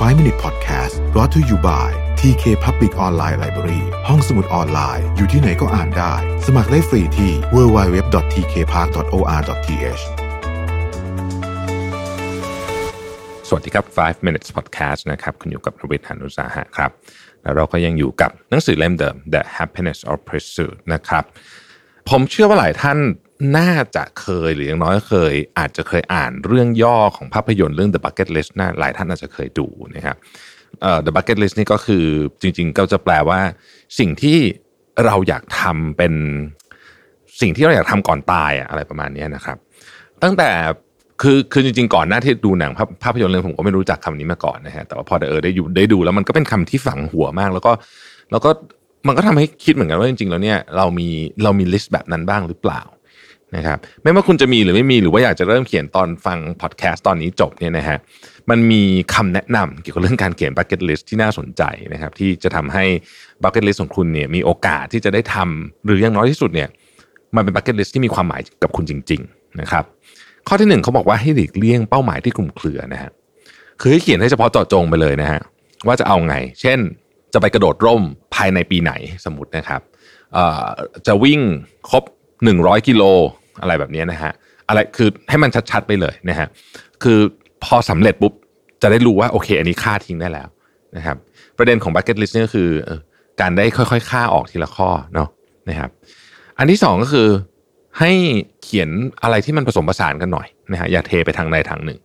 5 Minute Podcast brought to you by TK Public Online Library ห้องสมุดออนไลน์ อยู่ที่ไหนก็อ่านได้ สมัครได้ฟรีที่ www.tkpark.or.th สวัสดีครับ 5 minutes podcast นะครับ คุณอยู่กับรวิทย์หานุสาหะครับ แล้วเราก็ยังอยู่กับหนังสือเล่มเดิม The Happiness of Pursuit นะครับ ผมเชื่อว่าหลายท่าน น่าจะเคยหรืออย่างน้อยเคย อาจจะเคยอ่านเรื่องย่อของภาพยนตร์เรื่อง The Bucket List นะหลายท่านอาจจะเคยดูนะครับเอ่อ The Bucket List นี่ก็คือจริงๆ ก็จะแปลว่า สิ่งที่เราอยากทำเป็นสิ่งที่เราอยากทำก่อนตายอะอะไรประมาณนี้นะครับ ตั้งแต่คือคือจริงๆก่อนหน้าที่ดูหนังภาพพยนตร์เรื่องผมก็ไม่รู้จักคำนี้มาก่อนนะฮะแต่ว่าพอเออได้อยู่ได้ดูแล้วมันก็เป็นคำที่ฝังหัวมาก แล้วก็แล้วก็มันก็ทำให้คิดเหมือนกันว่าจริงๆแล้วเนี่ยเรามีเรามีลิสต์แบบนั้นบ้างหรือเปล่า นะครับไม่ว่าคุณจะมีหรือไม่มีหรือว่าอยากจะเริ่มเขียนตอนฟังพอดแคสต์ตอนนี้จบเนี่ยนะฮะมันมีคำแนะนำเกี่ยวกับเรื่องการเขียน bucket list ที่น่าสนใจนะครับที่จะทำให้ bucket list ของคุณเนี่ยมีโอกาสที่จะได้ทำหรืออย่างน้อยที่สุดเนี่ยมันเป็น bucket list ที่มีความหมายกับคุณจริง ๆนะครับ ข้อที่หนึ่งเขาบอกว่าให้หลีกเลี่ยงเป้าหมายที่คลุมเครือนะฮะคือให้เขียนให้เฉพาะเจาะจงไปเลยนะฮะว่าจะเอาไง เช่น จะไปกระโดดร่มภายในปีไหนสมมตินะครับจะวิ่งครบ 100กิโลอะไรแบบนี้นะฮะอะไรคือให้มันชัดๆไปเลยนะฮะคือพอสำเร็จปุ๊บจะได้รู้ว่าโอเค อันนี้ค่าทิ้งได้แล้วนะครับ ประเด็นของ bucket list เนี่ก็คือเอ่อการได้ค่อยๆ ค่าออกทีละข้อเนาะนะครับ อันที่สองก็คือให้เขียนอะไรที่มันผสมผสานกันหน่อยนะฮะอย่าเทไปทางใดทางหนึ่ง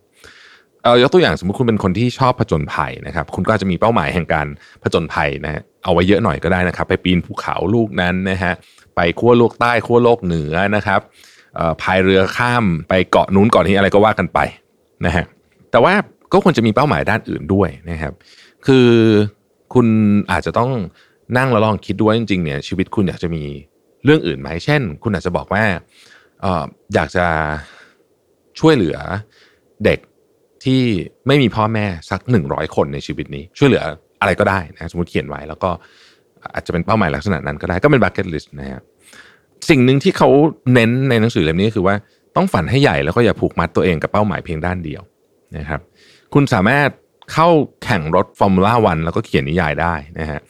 เออยกตัวอย่างสมมติคุณเป็นคนที่ชอบผจญภัยนะครับ คุณก็อาจจะมีเป้าหมายแห่งการผจญภัยนะฮะเอาไว้เยอะหน่อยก็ได้นะครับ ไปปีนภูเขาลูกนั้นนะฮะไปขั้วโลกใต้ขั้วโลกเหนือนะครับเอ่อพายเรือข้ามไปเกาะนู้นเกาะนี้อะไรก็ว่ากันไปนะฮะแต่ว่าก็ควรจะมีเป้าหมายด้านอื่นด้วยนะครับ คือคุณอาจจะต้องนั่งแล้วลองคิดดูว่าจริงๆเนี่ยชีวิตคุณอยากจะมีเรื่องอื่นไหมเช่น คุณอาจจะบอกว่าเอ่ออยากจะช่วยเหลือเด็ก ที่ไม่มีพ่อแม่สักหนึ่งร้อยคนในชีวิตนี้ ช่วยเหลืออะไรก็ได้นะสมมติเขียนไว้ แล้วก็อาจจะเป็นเป้าหมายลักษณะนั้นก็ได้ก็เป็น bucket list นะครับสิ่งหนึ่งที่เขาเน้นในหนังสือเล่มนี้คือว่าต้องฝันให้ใหญ่แล้วก็อย่าผูกมัดตัวเองกับเป้าหมายเพียงด้านเดียวนะครับ คุณสามารถเข้าแข่งรถฟอร์มูล่าวันแล้วก็เขียนนิยายได้นะฮะ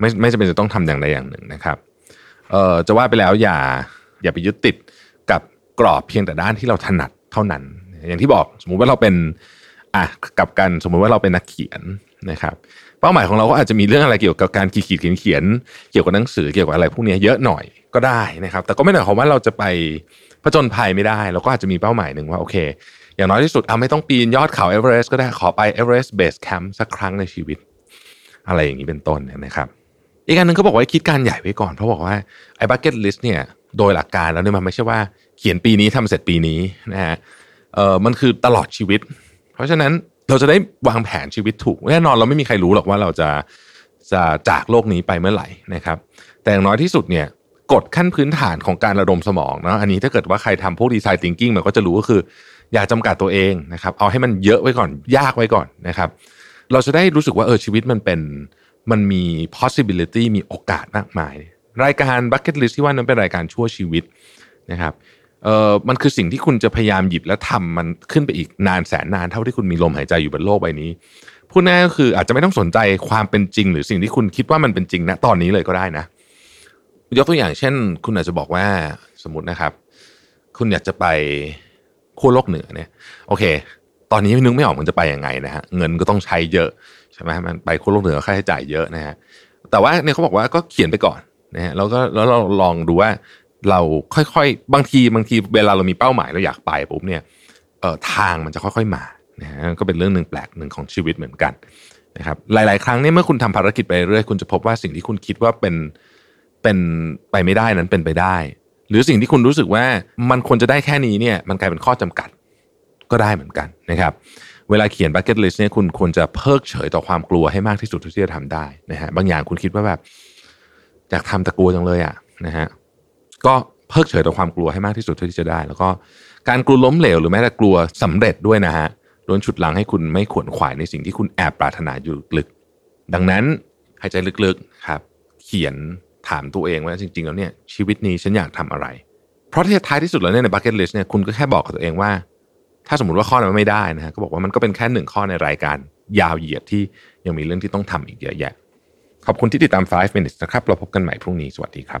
ไม่ไม่จำเป็นจะต้องทำอย่างใดอย่างหนึ่งนะครับเอ่อจะว่าไปแล้วอย่าอย่าไปยึดติดกับกรอบเพียงแต่ด้านที่เราถนัดเท่านั้น อย่างที่บอกสมมุติว่าเราเป็น อะกลับกันสมมติว่าเราเป็นนักเขียนนะครับ เป้าหมายของเราก็อาจจะมีเรื่องอะไรเกี่ยวกับการขีดเขียนเขียนเกี่ยวกับหนังสือเกี่ยวกับอะไรพวกนี้เยอะหน่อยก็ได้นะครับ แต่ก็ไม่ได้หมายความว่าเราจะไปผจญภัยไม่ได้เราก็อาจจะมีเป้าหมายหนึ่งว่าโอเค อย่างน้อยที่สุดเอาไม่ต้องปีนยอดเขาเอเวอเรสต์ก็ได้ขอไปเอเวอเรสต์ base camp สักครั้งในชีวิต อะไรอย่างนี้เป็นต้นนะครับอีกอันหนึ่งเขาบอกว่าให้คิดการใหญ่ไว้ก่อน เพราะบอกว่าไอ้บั c เก็ตลิสต์เนี่ยโดยหลักการแล้วเนี่ยมันไม่ใช่ว่าเขียนปีนี้ทำเสร็จปีนี้นะฮะเออมันคือตลอดชีวิต เพราะฉะนั้นเราจะได้วางแผนชีวิตถูกแน่นอนเราไม่มีใครรู้หรอกว่าเราจะจะจากโลกนี้ไปเมื่อไหร่นะครับ แต่อย่างน้อยที่สุดเนี่ยกฎขั้นพื้นฐานของการระดมสมองนะอันนี้ถ้าเกิดว่าใครทำพวกดีไซน์ thinking มันก็จะรู้ก็คือ อย่าจำกัดตัวเองนะครับ เอาให้มันเยอะไว้ก่อน ยากไว้ก่อนนะครับ เราจะได้รู้สึกว่าเออชีวิตมันเป็นมันมี possibility มีโอกาสมากมาย รายการ bucket list ที่ว่านั้นเป็นรายการชั่วชีวิตนะครับ เออมันคือสิ่งที่คุณจะพยายามหยิบและทำมันขึ้นไปอีกนานแสนนานเท่าที่คุณมีลมหายใจอยู่บนโลกใบนี้พูดง่ายก็คืออาจจะไม่ต้องสนใจความเป็นจริง หรือสิ่งที่คุณคิดว่ามันเป็นจริงณตอนนี้เลยก็ได้นะ ยกตัวอย่างเช่น คุณอาจจะบอกว่าสมมตินะครับ คุณอยากจะไปขั้วโลกเหนือเนี่ย โอเค ตอนนี้นึกไม่ออกมันจะไปยังไงนะฮะเงินก็ต้องใช้เยอะใช่ไหมมันไปขั้วโลกเหนือค่าใช้จ่ายเยอะนะฮะแต่ว่าเนี่ยเขาบอกว่าก็เขียนไปก่อนนะฮะแล้วก็แล้วเราลองดูว่า เราค่อยๆ บางทีบางทีเวลาเรามีเป้าหมายเราอยากไปปุ๊บเนี่ยเออทางมันจะค่อยๆมานะฮะก็เป็นเรื่องหนึ่งแปลกหนึ่งของชีวิตเหมือนกันนะครับหลาย ๆ ครั้งเนี่ยเมื่อคุณทำภารกิจไปเรื่อยคุณจะพบว่าสิ่งที่คุณคิดว่าเป็นเป็นไปไม่ได้นั้นเป็นไปได้ หรือสิ่งที่คุณรู้สึกว่ามันควรจะได้แค่นี้เนี่ยมันกลายเป็นข้อจำกัดก็ได้เหมือนกันนะครับเวลาเขียน bucket list เนี่ยคุณควรจะเพิกเฉยต่อความกลัวให้มากที่สุดที่จะทำได้นะฮะบางอย่างคุณคิดว่าแบบอยากทำแต่กลัวจังเลยอะนะฮะ ก็เพิกเฉยต่อความกลัวให้มากที่สุดเท่าที่จะได้ แล้วก็การกลัวล้มเหลวหรือแม้แต่กลัวสำเร็จด้วยนะฮะล้วนฉุดหลังให้คุณไม่ขวนขวายในสิ่งที่คุณแอบปรารถนาอยู่ลึก ดังนั้นหายใจลึกๆครับ เขียนถามตัวเองว่าจริงๆแล้วเนี่ยชีวิตนี้ฉันอยากทำอะไร เพราะที่ท้ายที่สุดแล้วเนี่ยใน bucket list เนี่ยคุณก็แค่บอกกับตัวเองว่า ถ้าสมมติว่าข้อนั้นไม่ได้นะฮะก็บอกว่ามันก็เป็นแค่หนึ่งข้อในรายการยาวเหยียดที่ยังมีเรื่องที่ต้องทำอีกเยอะแยะ ขอบคุณที่ติดตาม 5 minutes นะครับ เราพบกันใหม่พรุ่งนี้ สวัสดีครับ